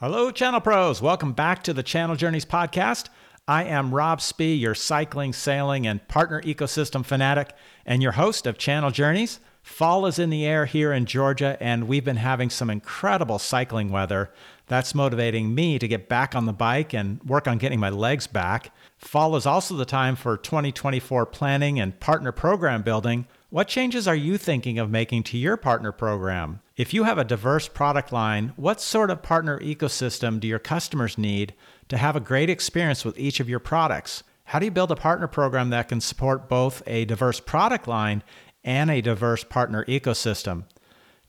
Hello, Channel Pros. Welcome back to the Channel Journeys podcast. I am Rob Spee, your cycling, sailing, and partner ecosystem fanatic, and your host of Channel Journeys. Fall is in the air here in Georgia, and we've been having some incredible cycling weather. That's motivating me to get back on the bike and work on getting my legs back. Fall is also the time for 2024 planning and partner program building. What changes are you thinking of making to your partner program? If you have a diverse product line, what sort of partner ecosystem do your customers need to have a great experience with each of your products? How do you build a partner program that can support both a diverse product line and a diverse partner ecosystem?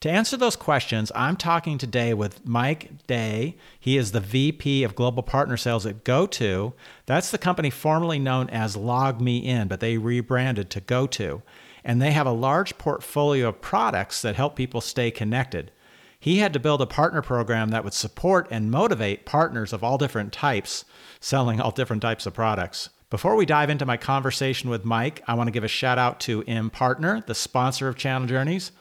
To answer those questions, I'm talking today with Mike Day. He is the VP of Global Partner Sales at GoTo. That's the company formerly known as LogMeIn, but they rebranded to GoTo and they have a large portfolio of products that help people stay connected. He had to build a partner program that would support and motivate partners of all different types selling all different types of products. Before we dive into my conversation with Mike, I want to give a shout out to Impartner, the sponsor of Channel Journeys.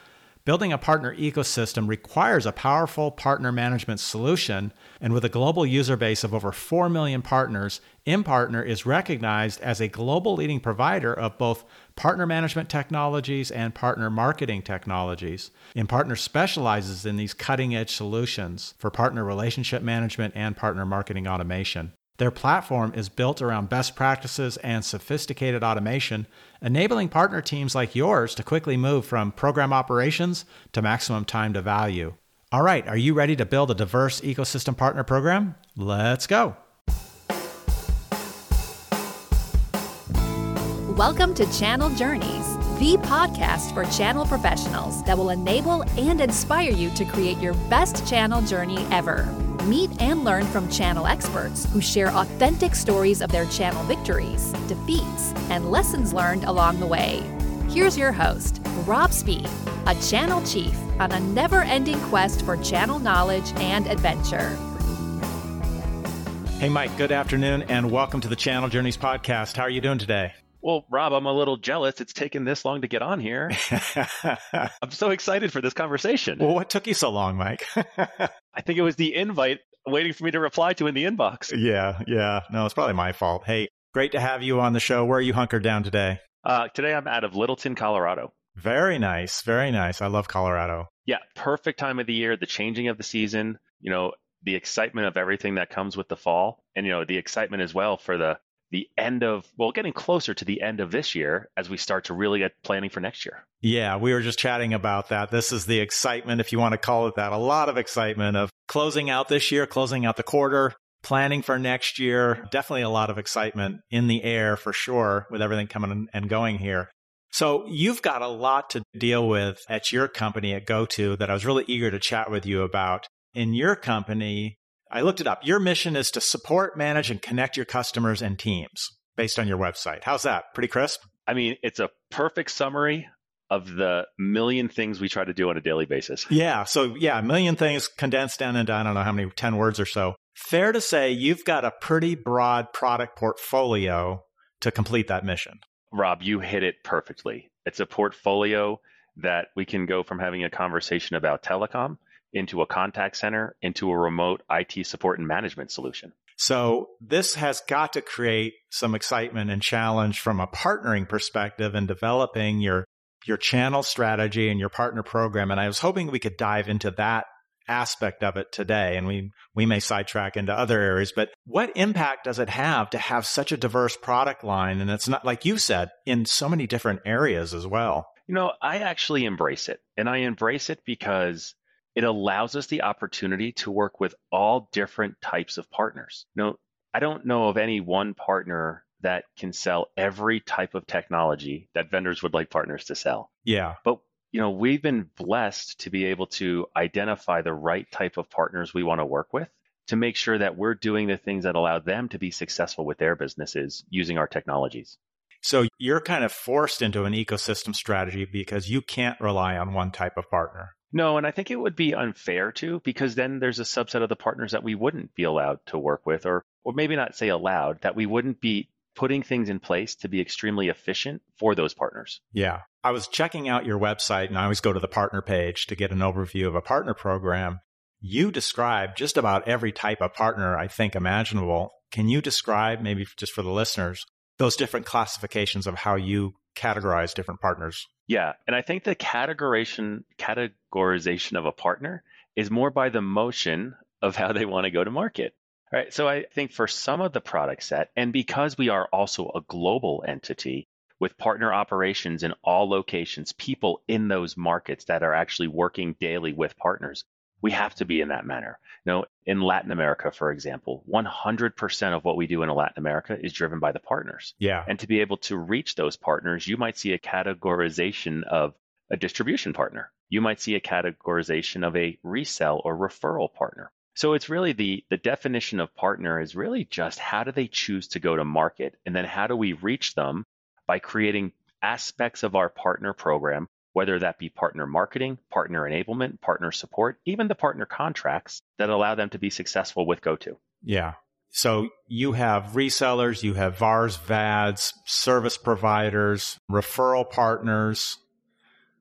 Building a partner ecosystem requires a powerful partner management solution, and with a global user base of over 4 million partners, Impartner is recognized as a global leading provider of both partner management technologies and partner marketing technologies. Impartner specializes in these cutting edge solutions for partner relationship management and partner marketing automation. Their platform is built around best practices and sophisticated automation, enabling partner teams like yours to quickly move from program operations to maximum time to value. All right, are you ready to build a diverse ecosystem partner program? Let's go. Welcome to Channel Journeys, the podcast for channel professionals that will enable and inspire you to create your best channel journey ever. Meet and learn from channel experts who share authentic stories of their channel victories, defeats, and lessons learned along the way. Here's your host, Rob Spee, a channel chief on a never ending quest for channel knowledge and adventure. Hey, Mike, good afternoon, and welcome to the Channel Journeys podcast. How are you doing today? Well, Rob, I'm a little jealous. It's taken this long to get on here. I'm so excited for this conversation. Well, what took you so long, Mike? I think it was the invite waiting for me to reply to in the inbox. Yeah, yeah. No, it's probably my fault. Hey, great to have you on the show. Where are you hunkered down today? Uh, today I'm out of Littleton, Colorado. Very nice. Very nice. I love Colorado. Yeah, perfect time of the year, the changing of the season, you know, the excitement of everything that comes with the fall, and, you know, the excitement as well for the the end of well getting closer to the end of this year as we start to really get planning for next year. Yeah we were just chatting about that. This is the excitement if you want to call it that. A lot of excitement of closing out this year closing out the quarter planning for next year. Definitely a lot of excitement in the air for sure with everything coming and going here. So you've got a lot to deal with at your company at GoTo that I was really eager to chat with you about. In your company, I looked it up. Your mission is to support, manage, and connect your customers and teams based on your website. How's that? Pretty crisp? I mean, it's a perfect summary of the million things we try to do on a daily basis. Yeah. So, yeah, a million things condensed down into I don't know how many, 10 words or so. Fair to say you've got a pretty broad product portfolio to complete that mission. Rob, you hit it perfectly. It's a portfolio that we can go from having a conversation about telecom into a contact center, into a remote IT support and management solution. So this has got to create some excitement and challenge from a partnering perspective and developing your your channel strategy and your partner program. And I was hoping we could dive into that aspect of it today. And we we may sidetrack into other areas, but what impact does it have to have such a diverse product line? And it's not like you said, in so many different areas as well. You know, I actually embrace it. And I embrace it because it allows us the opportunity to work with all different types of partners. No, I don't know of any one partner that can sell every type of technology that vendors would like partners to sell. Yeah. But you know, we've been blessed to be able to identify the right type of partners we want to work with to make sure that we're doing the things that allow them to be successful with their businesses using our technologies. So you're kind of forced into an ecosystem strategy because you can't rely on one type of partner. No, and I think it would be unfair to because then there's a subset of the partners that we wouldn't be allowed to work with or or maybe not say allowed that we wouldn't be putting things in place to be extremely efficient for those partners. Yeah. I was checking out your website and I always go to the partner page to get an overview of a partner program. you describe just about every type of partner I think imaginable. Can you describe, maybe just for the listeners, those different classifications of how you categorize different partners? Yeah, and I think the categorization categorization of a partner is more by the motion of how they want to go to market. Right. So I think for some of the product set, and because we are also a global entity with partner operations in all locations, people in those markets that are actually working daily with partners, we have to be in that manner. You know, in Latin America, for example, 100% of what we do in Latin America is driven by the partners. Yeah. And to be able to reach those partners, you might see a categorization of a distribution partner. You might see a categorization of a resell or referral partner. So it's really the the definition of partner is really just how do they choose to go to market and then how do we reach them by creating aspects of our partner program whether that be partner marketing, partner enablement, partner support, even the partner contracts that allow them to be successful with GoTo. Yeah. So you have resellers, you have VARs, VADs, service providers, referral partners,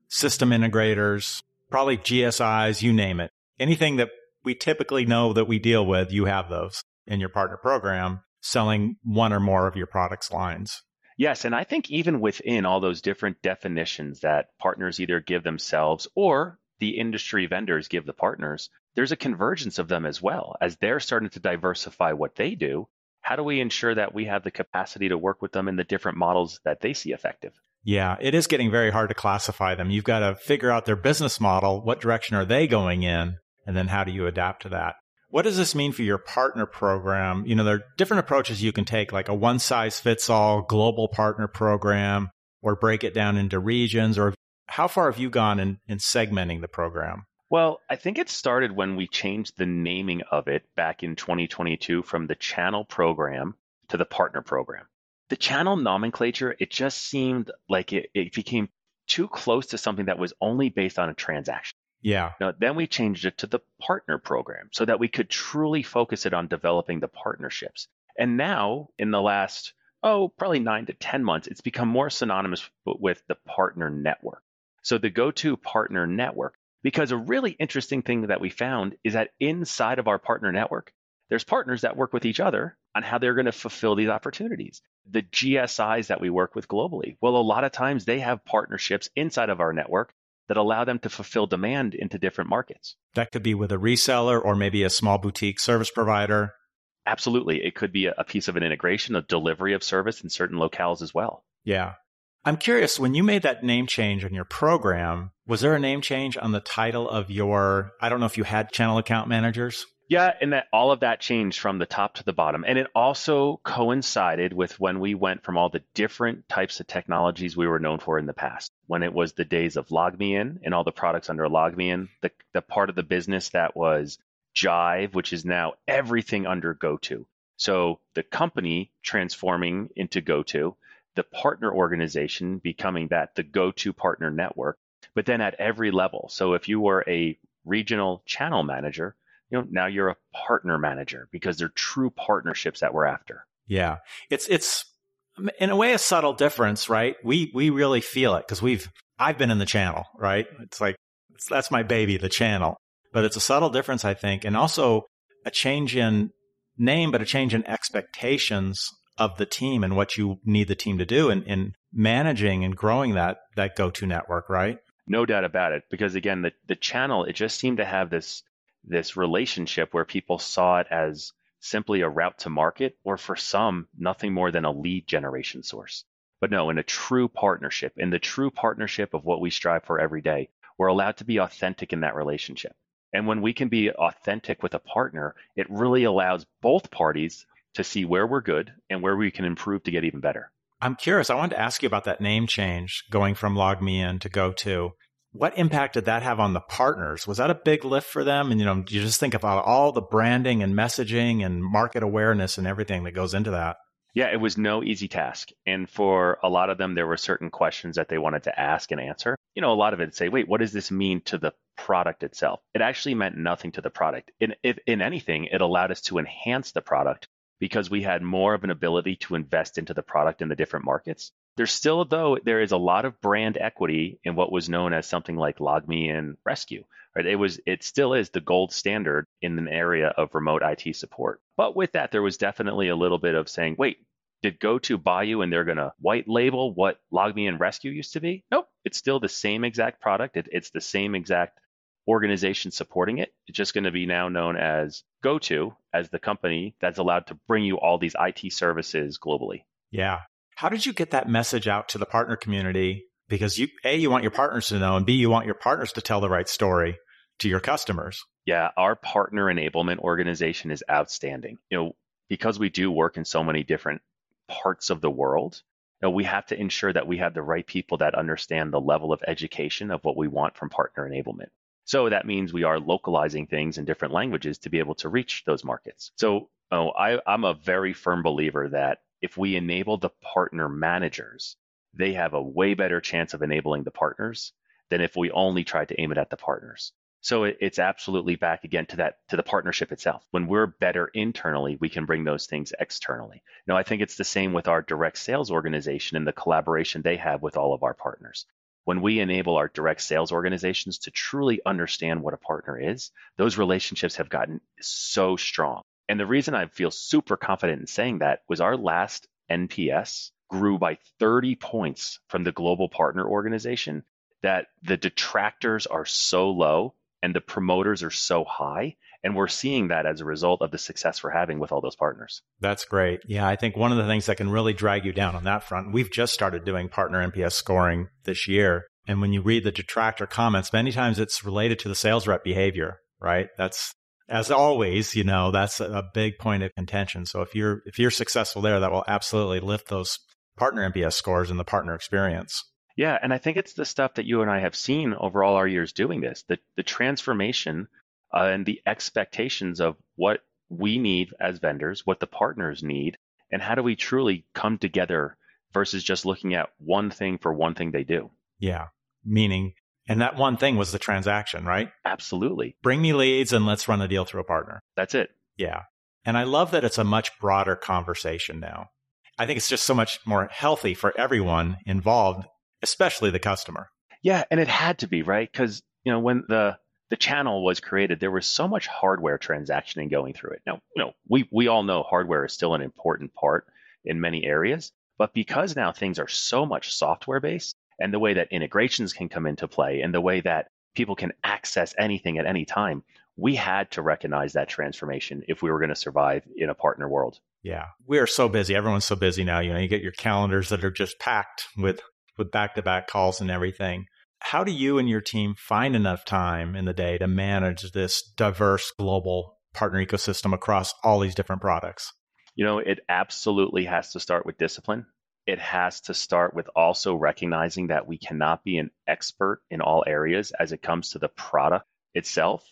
system integrators, probably GSIs, you name it. Anything that we typically know that we deal with, you have those in your partner program selling one or more of your products lines. Yes, and I think even within all those different definitions that partners either give themselves or the industry vendors give the partners, there's a convergence of them as well. As they're starting to diversify what they do, how do we ensure that we have the capacity to work with them in the different models that they see effective? Yeah, it is getting very hard to classify them. You've got to figure out their business model. What direction are they going in? And then how do you adapt to that? What does this mean for your partner program? You know, there are different approaches you can take, like a one size fits all global partner program, or break it down into regions, or how far have you gone in, in segmenting the program? Well, I think it started when we changed the naming of it back in 2022 from the channel program to the partner program. The channel nomenclature, it just seemed like it, it became too close to something that was only based on a transaction. Yeah. Now, then we changed it to the partner program so that we could truly focus it on developing the partnerships. And now, in the last, oh, probably nine to 10 months, it's become more synonymous with the partner network. So the GoTo partner network, because a really interesting thing that we found is that inside of our partner network, there's partners that work with each other on how they're going to fulfill these opportunities. The GSIs that we work with globally, well, a lot of times they have partnerships inside of our network that allow them to fulfill demand into different markets. That could be with a reseller or maybe a small boutique service provider. Absolutely. It could be a piece of an integration, a delivery of service in certain locales as well. Yeah. I'm curious, when you made that name change on your program, was there a name change on the title of your, I don't know if you had channel account managers? Yeah, and that all of that changed from the top to the bottom. And it also coincided with when we went from all the different types of technologies we were known for in the past. When it was the days of LogMeIn and all the products under LogMeIn, the, the part of the business that was Jive, which is now everything under GoTo. So the company transforming into GoTo, the partner organization becoming that, the GoTo partner network, but then at every level. So if you were a regional channel manager, you know, now you're a partner manager because they're true partnerships that we're after. Yeah. It's, it's in a way a subtle difference, right? We, we really feel it because we've, I've been in the channel, right? It's like, it's, that's my baby, the channel, but it's a subtle difference, I think. And also a change in name, but a change in expectations of the team and what you need the team to do in, in managing and growing that, that GoTo network, right? No doubt about it. Because again, the, the channel, it just seemed to have this this relationship where people saw it as simply a route to market, or for some, nothing more than a lead generation source. But no, in a true partnership, in the true partnership of what we strive for every day, we're allowed to be authentic in that relationship. And when we can be authentic with a partner, it really allows both parties to see where we're good and where we can improve to get even better. I'm curious. I wanted to ask you about that name change going from LogMeIn to GoTo. What impact did that have on the partners? Was that a big lift for them? And, you know, you just think about all the branding and messaging and market awareness and everything that goes into that? Yeah, it was no easy task. And for a lot of them, there were certain questions that they wanted to ask and answer. You know, a lot of it say, wait, what does this mean to the product itself? It actually meant nothing to the product. If, in anything, it allowed us to enhance the product because we had more of an ability to invest into the product in the different markets. There's still, though, there is a lot of brand equity in what was known as something like LogMeIn Rescue, Right? It was it still is the gold standard in an area of remote IT support. But with that, there was definitely a little bit of saying, wait, did GoTo buy you and they're going to white label what LogMeIn and Rescue used to be? Nope. It's still the same exact product. It, it's the same exact organization supporting it. It's just going to be now known as GoTo as the company that's allowed to bring you all these IT services globally. Yeah. How did you get that message out to the partner community? Because you, A, you want your partners to know, and B, you want your partners to tell the right story to your customers. Yeah, our partner enablement organization is outstanding. You know, because we do work in so many different parts of the world, you know, we have to ensure that we have the right people that understand the level of education of what we want from partner enablement. So that means we are localizing things in different languages to be able to reach those markets. So oh, I, I'm a very firm believer that if we enable the partner managers, they have a way better chance of enabling the partners than if we only tried to aim it at the partners. So it's absolutely back again to that to the partnership itself. When we're better internally, we can bring those things externally. Now, I think it's the same with our direct sales organization and the collaboration they have with all of our partners. When we enable our direct sales organizations to truly understand what a partner is, those relationships have gotten so strong. And the reason I feel super confident in saying that was our last NPS grew by 30 points from the global partner organization that the detractors are so low and the promoters are so high. And we're seeing that as a result of the success we're having with all those partners. That's great. Yeah, I think one of the things that can really drag you down on that front, we've just started doing partner NPS scoring this year. And when you read the detractor comments, many times it's related to the sales rep behavior, right? That's as always, you know, that's a big point of contention. So if you're if you're successful there, that will absolutely lift those partner NPS scores and the partner experience. Yeah, and I think it's the stuff that you and I have seen over all our years doing this, the the transformation uh, and the expectations of what we need as vendors, what the partners need, and how do we truly come together versus just looking at one thing for one thing they do. Yeah, meaning, and that one thing was the transaction, right? Absolutely. Bring me leads and let's run a deal through a partner. That's it. Yeah. And I love that it's a much broader conversation now. I think it's just so much more healthy for everyone involved, especially the customer. Yeah, and it had to be, right? Because, you know, when the the channel was created, there was so much hardware transactioning going through it. Now, you know, we we all know hardware is still an important part in many areas, but because now things are so much software based, and the way that integrations can come into play, and the way that people can access anything at any time, we had to recognize that transformation if we were going to survive in a partner world. Yeah, we are so busy. Everyone's so busy now. You know, you get your calendars that are just packed with with back to back calls and everything how do you and your team find enough time in the day to manage this diverse global partner ecosystem across all these different products? You know, it absolutely has to start with discipline. It has to start with also recognizing that we cannot be an expert in all areas as it comes to the product itself.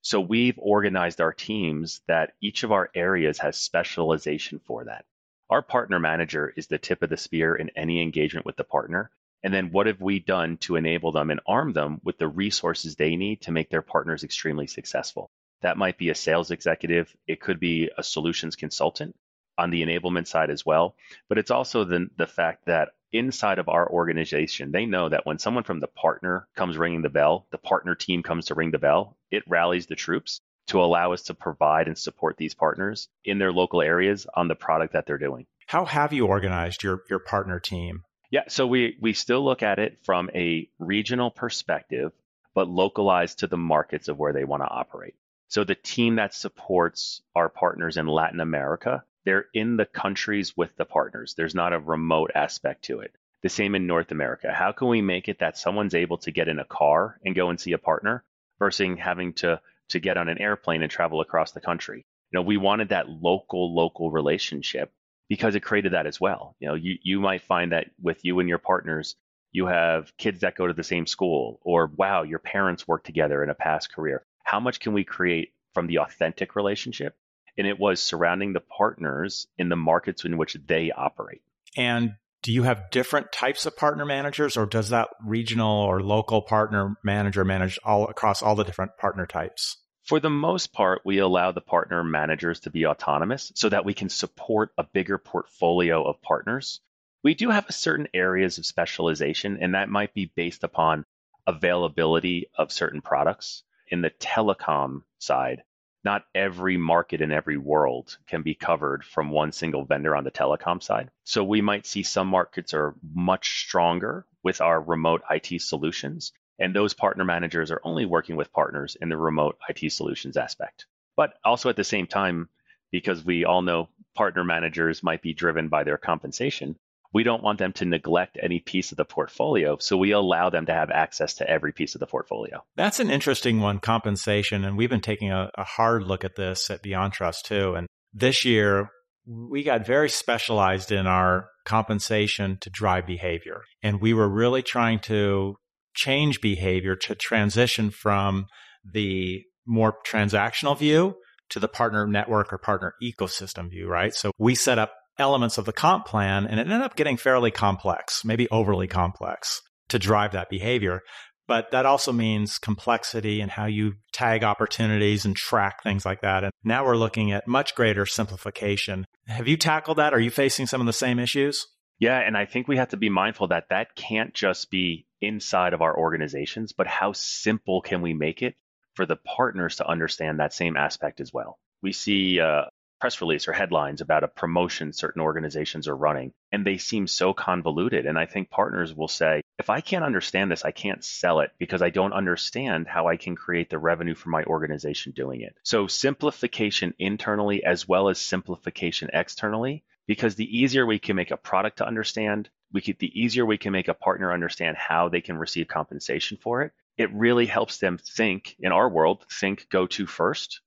So we've organized our teams that each of our areas has specialization for that. Our partner manager is the tip of the spear in any engagement with the partner. And then what have we done to enable them and arm them with the resources they need to make their partners extremely successful? That might be a sales executive, it could be a solutions consultant on the enablement side as well. But it's also the, the fact that inside of our organization, they know that when someone from the partner comes ringing the bell, the partner team comes to ring the bell, it rallies the troops to allow us to provide and support these partners in their local areas on the product that they're doing. How have you organized your, your partner team? Yeah, so we we still look at it from a regional perspective, but localized to the markets of where they want to operate. So the team that supports our partners in Latin America, they're in the countries with the partners. There's not a remote aspect to it. The same in North America. How can we make it that someone's able to get in a car and go and see a partner versus having to to get on an airplane and travel across the country? You know, we wanted that local local relationship because it created that as well. You know, you, you might find that with you and your partners, you have kids that go to the same school, or wow, your parents work together in a past career. How much can we create from the authentic relationship? And it was surrounding the partners in the markets in which they operate. And do you have different types of partner managers, or does that regional or local partner manager manage all across all the different partner types? For the most part, we allow the partner managers to be autonomous so that we can support a bigger portfolio of partners. We do have certain areas of specialization, and that might be based upon availability of certain products. in the telecom side, not every market in every world can be covered from one single vendor on the telecom side. So we might see some markets are much stronger with our remote IT solutions. And those partner managers are only working with partners in the remote IT solutions aspect. But also at the same time, because we all know partner managers might be driven by their compensation, we don't want them to neglect any piece of the portfolio. So we allow them to have access to every piece of the portfolio. That's an interesting one, compensation. And we've been taking a, a hard look at this at BeyondTrust too. And this year, we got very specialized in our compensation to drive behavior. And we were really trying to change behavior to transition from the more transactional view to the partner network or partner ecosystem view, right? So we set up elements of the comp plan and it ended up getting fairly complex, maybe overly complex to drive that behavior. But that also means complexity and how you tag opportunities and track things like that. And now we're looking at much greater simplification. Have you tackled that? Are you facing some of the same issues? Yeah, and I think we have to be mindful that that can't just be inside of our organizations, but how simple can we make it for the partners to understand that same aspect as well? We see uh, press release or headlines about a promotion certain organizations are running and they seem so convoluted and i think partners will say if i can't understand this i can't sell it because i don't understand how i can create the revenue for my organization doing it. So simplification internally as well as simplification externally because the easier we can make a product to understand we the easier we can make a partner understand how they can receive compensation for it it really helps them think in our world think GoTo first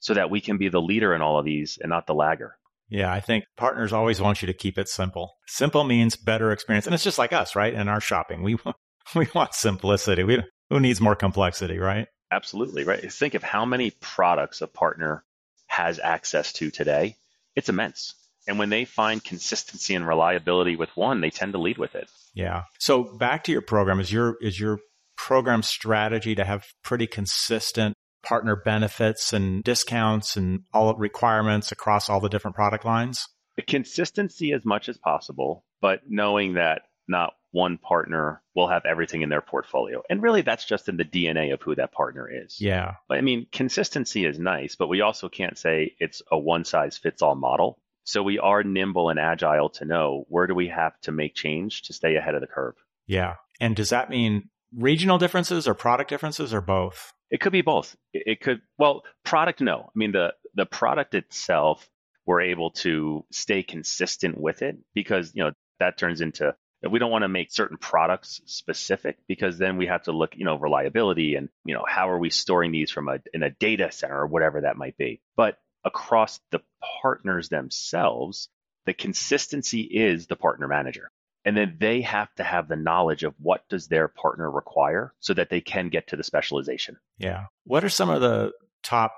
so that we can be the leader in all of these and not the lagger. Yeah, I think partners always want you to keep it simple. Simple means better experience. And it's just like us, right? In our shopping, we want, we want simplicity. We, who needs more complexity, right? Absolutely, right. Think of how many products a partner has access to today. It's immense. And when they find consistency and reliability with one, they tend to lead with it. Yeah. So back to your program, is your is your program strategy to have pretty consistent partner benefits and discounts and all requirements across all the different product lines? The consistency as much as possible, but knowing that not one partner will have everything in their portfolio. And really, that's just in the DNA of who that partner is. Yeah. I mean, consistency is nice, but we also can't say it's a one size fits all model. So we are nimble and agile to know where do we have to make change to stay ahead of the curve. Yeah. And does that mean regional differences or product differences or both? It could be both. It could well, product no. I mean the the product itself we're able to stay consistent with it because you know that turns into we don't want to make certain products specific because then we have to look, you know, reliability and, you know, how are we storing these from a in a data center or whatever that might be. But across the partners themselves, the consistency is the partner manager and then they have to have the knowledge of what does their partner require so that they can get to the specialization. Yeah. What are some of the top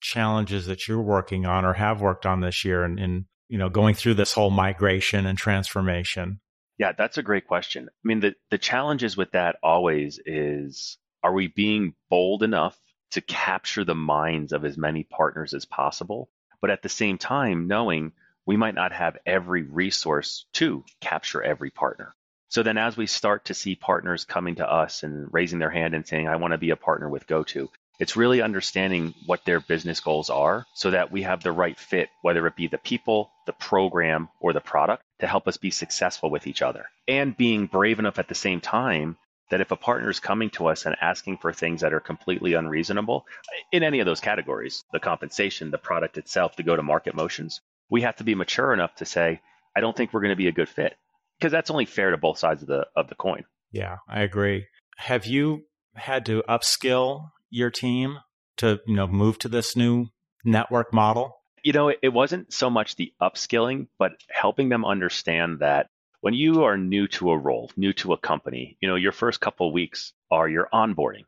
challenges that you're working on or have worked on this year in, in you know going through this whole migration and transformation? Yeah that's a great question. I mean the, the challenges with that always is are we being bold enough to capture the minds of as many partners as possible? But at the same time knowing we might not have every resource to capture every partner. So then as we start to see partners coming to us and raising their hand and saying, I want to be a partner with GoTo, it's really understanding what their business goals are so that we have the right fit, whether it be the people, the program, or the product to help us be successful with each other. And being brave enough at the same time that if a partner is coming to us and asking for things that are completely unreasonable in any of those categories, the compensation, the product itself, the go to market motions, we have to be mature enough to say, I don't think we're going to be a good fit because that's only fair to both sides of the of the coin. Yeah, I agree. Have you had to upskill your team to, you know, move to this new network model? You know, it, it wasn't so much the upskilling, but helping them understand that when you are new to a role, new to a company, you know, your first couple weeks are your onboarding.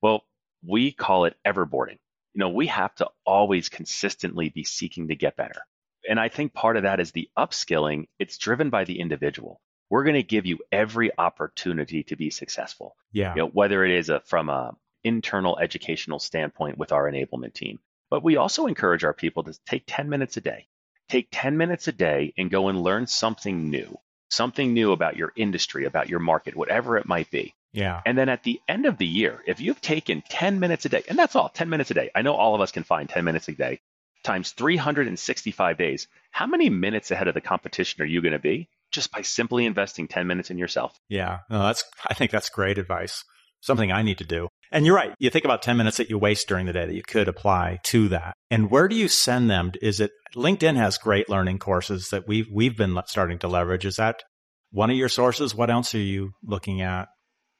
Well, we call it everboarding. You know, we have to always consistently be seeking to get better and I think part of that is the upskilling. It's driven by the individual. We're going to give you every opportunity to be successful. Yeah. You know, whether it is a, from a internal educational standpoint with our enablement team, but we also encourage our people to take 10 minutes a day. Take 10 minutes a day and go and learn something new, something new about your industry, about your market, whatever it might be. Yeah. And then at the end of the year, if you've taken 10 minutes a day, and that's all, 10 minutes a day. I know all of us can find 10 minutes a day times 365 days. How many minutes ahead of the competition are you going to be just by simply investing 10 minutes in yourself? Yeah. No, that's I think that's great advice. Something I need to do. And you're right. You think about 10 minutes that you waste during the day that you could apply to that. And where do you send them? Is it LinkedIn has great learning courses that we've we've been starting to leverage. Is that one of your sources? What else are you looking at?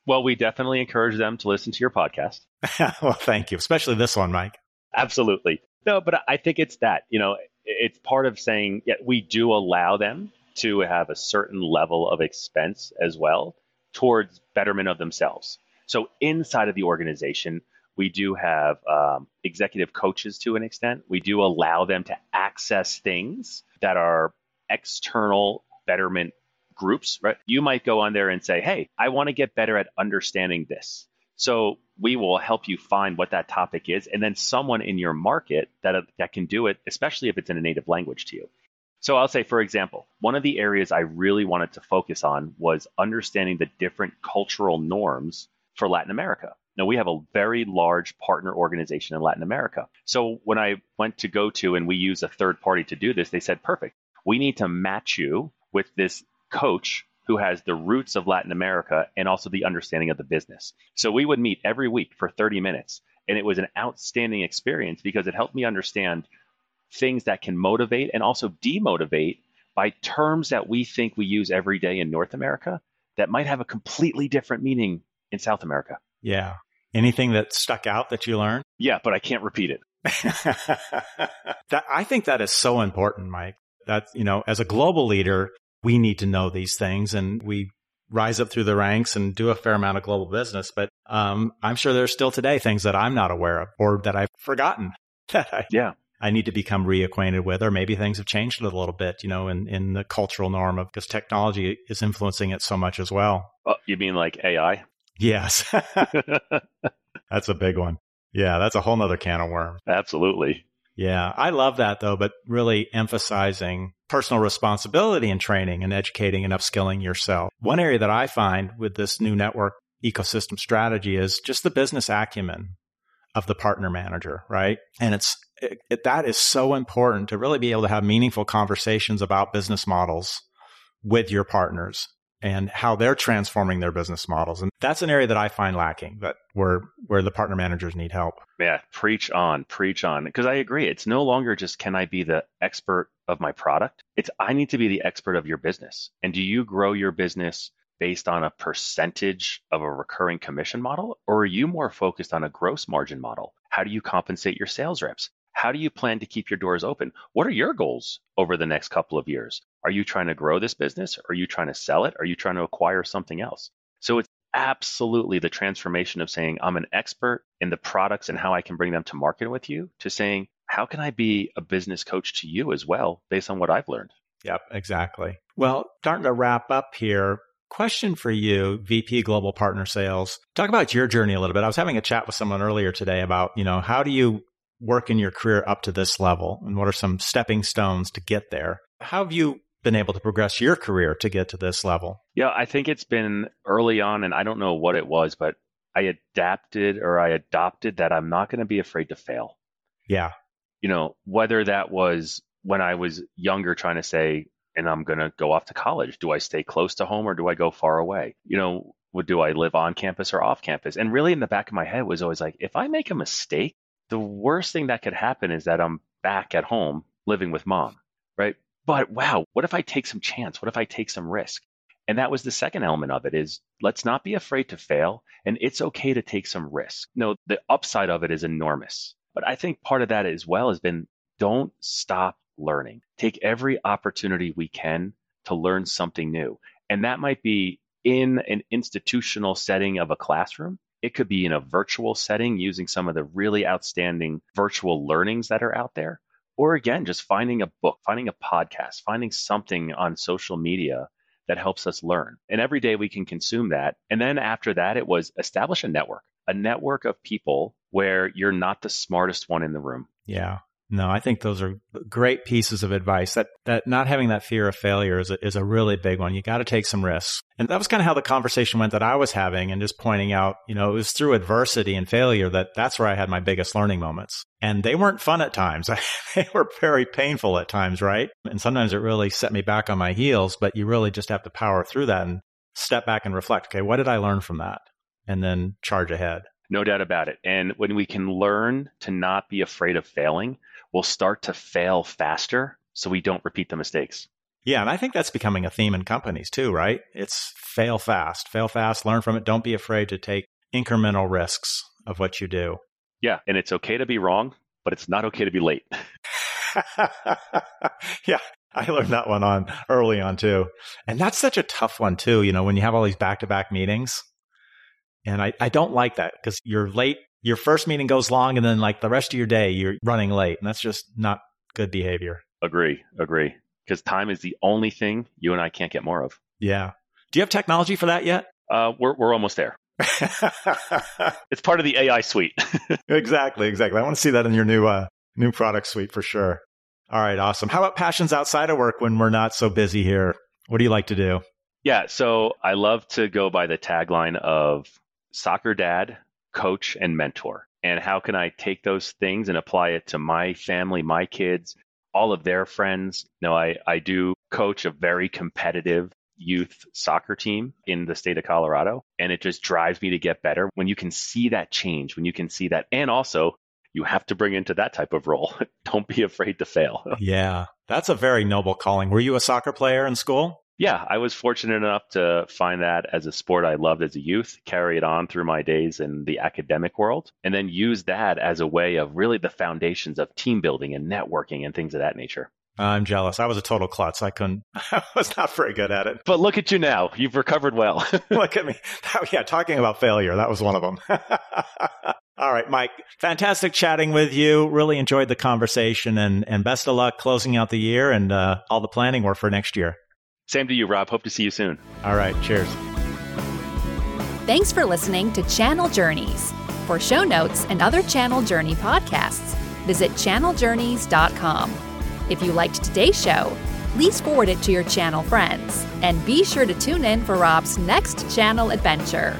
Well, we definitely encourage them to listen to your podcast. well, thank you, especially this one, Mike. Absolutely. No, but I think it's that, you know, it's part of saying, yeah, we do allow them to have a certain level of expense as well towards betterment of themselves. So inside of the organization, we do have um, executive coaches to an extent. We do allow them to access things that are external betterment groups, right? You might go on there and say, hey, I want to get better at understanding this. So we will help you find what that topic is, and then someone in your market that, that can do it, especially if it's in a native language to you. So I'll say, for example, one of the areas I really wanted to focus on was understanding the different cultural norms for Latin America. Now, we have a very large partner organization in Latin America. So when I went to go to and we use a third party to do this, they said, perfect. We need to match you with this coach who has the roots of Latin America and also the understanding of the business. So we would meet every week for 30 minutes. And it was an outstanding experience because it helped me understand things that can motivate and also demotivate by terms that we think we use every day in North America that might have a completely different meaning in South America. Yeah. Anything that stuck out that you learned? Yeah, but I can't repeat it. that, I think that is so important, Mike. That, you know, as a global leader, we need to know these things and we rise up through the ranks and do a fair amount of global business. But um, I'm sure there's still today things that I'm not aware of or that I've forgotten that I, yeah. I need to become reacquainted with, or maybe things have changed a little bit, you know, in, in the cultural norm of because technology is influencing it so much as well. Oh, you mean like AI? Yes. that's a big one. Yeah, that's a whole nother can of worms. Absolutely. Yeah, I love that though, but really emphasizing personal responsibility in training and educating and upskilling yourself. One area that I find with this new network ecosystem strategy is just the business acumen of the partner manager, right? And it's it, it, that is so important to really be able to have meaningful conversations about business models with your partners and how they're transforming their business models. And that's an area that I find lacking, that where where the partner managers need help. Yeah, preach on, preach on. Because I agree. It's no longer just can I be the expert of my product? It's I need to be the expert of your business. And do you grow your business based on a percentage of a recurring commission model? Or are you more focused on a gross margin model? How do you compensate your sales reps? How do you plan to keep your doors open? What are your goals over the next couple of years? Are you trying to grow this business? Are you trying to sell it? Are you trying to acquire something else? So it's absolutely the transformation of saying, I'm an expert in the products and how I can bring them to market with you, to saying, how can I be a business coach to you as well, based on what I've learned? Yep, exactly. Well, starting to wrap up here, question for you, VP Global Partner Sales. Talk about your journey a little bit. I was having a chat with someone earlier today about, you know, how do you work in your career up to this level and what are some stepping stones to get there? How have you been able to progress your career to get to this level? Yeah, I think it's been early on, and I don't know what it was, but I adapted or I adopted that I'm not going to be afraid to fail. Yeah. You know, whether that was when I was younger trying to say, and I'm going to go off to college. Do I stay close to home or do I go far away? You know, do I live on campus or off campus? And really in the back of my head was always like, if I make a mistake, the worst thing that could happen is that I'm back at home living with mom, right? But wow, what if I take some chance? What if I take some risk? And that was the second element of it is let's not be afraid to fail and it's okay to take some risk. No, the upside of it is enormous. But I think part of that as well has been don't stop learning. Take every opportunity we can to learn something new. And that might be in an institutional setting of a classroom. It could be in a virtual setting using some of the really outstanding virtual learnings that are out there or again, just finding a book, finding a podcast, finding something on social media that helps us learn. And every day we can consume that. And then after that, it was establish a network, a network of people where you're not the smartest one in the room. Yeah. No, I think those are great pieces of advice. That that not having that fear of failure is a, is a really big one. You got to take some risks. And that was kind of how the conversation went that I was having and just pointing out, you know, it was through adversity and failure that that's where I had my biggest learning moments. And they weren't fun at times. they were very painful at times, right? And sometimes it really set me back on my heels, but you really just have to power through that and step back and reflect, okay, what did I learn from that? And then charge ahead. No doubt about it. And when we can learn to not be afraid of failing, we'll start to fail faster so we don't repeat the mistakes. Yeah, and I think that's becoming a theme in companies too, right? It's fail fast, fail fast, learn from it. Don't be afraid to take incremental risks of what you do. Yeah, and it's okay to be wrong, but it's not okay to be late. yeah, I learned that one on early on too. And that's such a tough one too, you know, when you have all these back to back meetings. And I, I don't like that because you're late. Your first meeting goes long and then like the rest of your day, you're running late. And that's just not good behavior. Agree, agree. Because time is the only thing you and I can't get more of. Yeah. Do you have technology for that yet? Uh, we're, we're almost there. it's part of the AI suite. exactly, exactly. I want to see that in your new uh, new product suite for sure. All right, awesome. How about passions outside of work when we're not so busy here? What do you like to do? Yeah, so I love to go by the tagline of soccer dad, coach, and mentor. And how can I take those things and apply it to my family, my kids, all of their friends? You know, I, I do coach a very competitive youth soccer team in the state of Colorado. And it just drives me to get better when you can see that change, when you can see that. And also, you have to bring into that type of role. Don't be afraid to fail. yeah, that's a very noble calling. Were you a soccer player in school? Yeah, I was fortunate enough to find that as a sport I loved as a youth, carry it on through my days in the academic world, and then use that as a way of really the foundations of team building and networking and things of that nature. I'm jealous. I was a total klutz. I couldn't, I was not very good at it. But look at you now. You've recovered well. look at me. yeah, talking about failure, that was one of them. All right, Mike, fantastic chatting with you. Really enjoyed the conversation and, and best of luck closing out the year and uh, all the planning work for next year. Same to you, Rob. Hope to see you soon. All right, cheers. Thanks for listening to Channel Journeys. For show notes and other Channel Journey podcasts, visit channeljourneys.com. If you liked today's show, please forward it to your channel friends. And be sure to tune in for Rob's next channel adventure.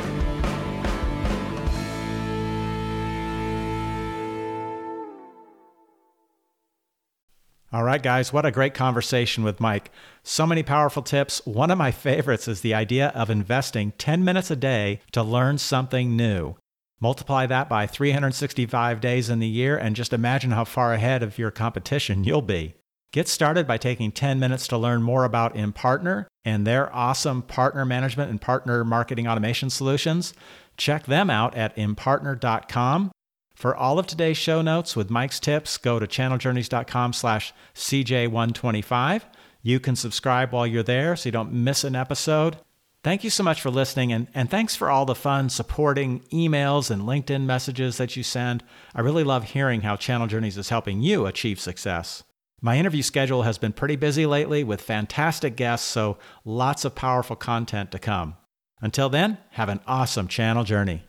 All right, guys, what a great conversation with Mike. So many powerful tips. One of my favorites is the idea of investing 10 minutes a day to learn something new. Multiply that by 365 days in the year and just imagine how far ahead of your competition you'll be. Get started by taking 10 minutes to learn more about Impartner and their awesome partner management and partner marketing automation solutions. Check them out at impartner.com. For all of today's show notes with Mike's tips, go to channeljourneys.com slash CJ125. You can subscribe while you're there so you don't miss an episode. Thank you so much for listening, and, and thanks for all the fun supporting emails and LinkedIn messages that you send. I really love hearing how Channel Journeys is helping you achieve success. My interview schedule has been pretty busy lately with fantastic guests, so lots of powerful content to come. Until then, have an awesome channel journey.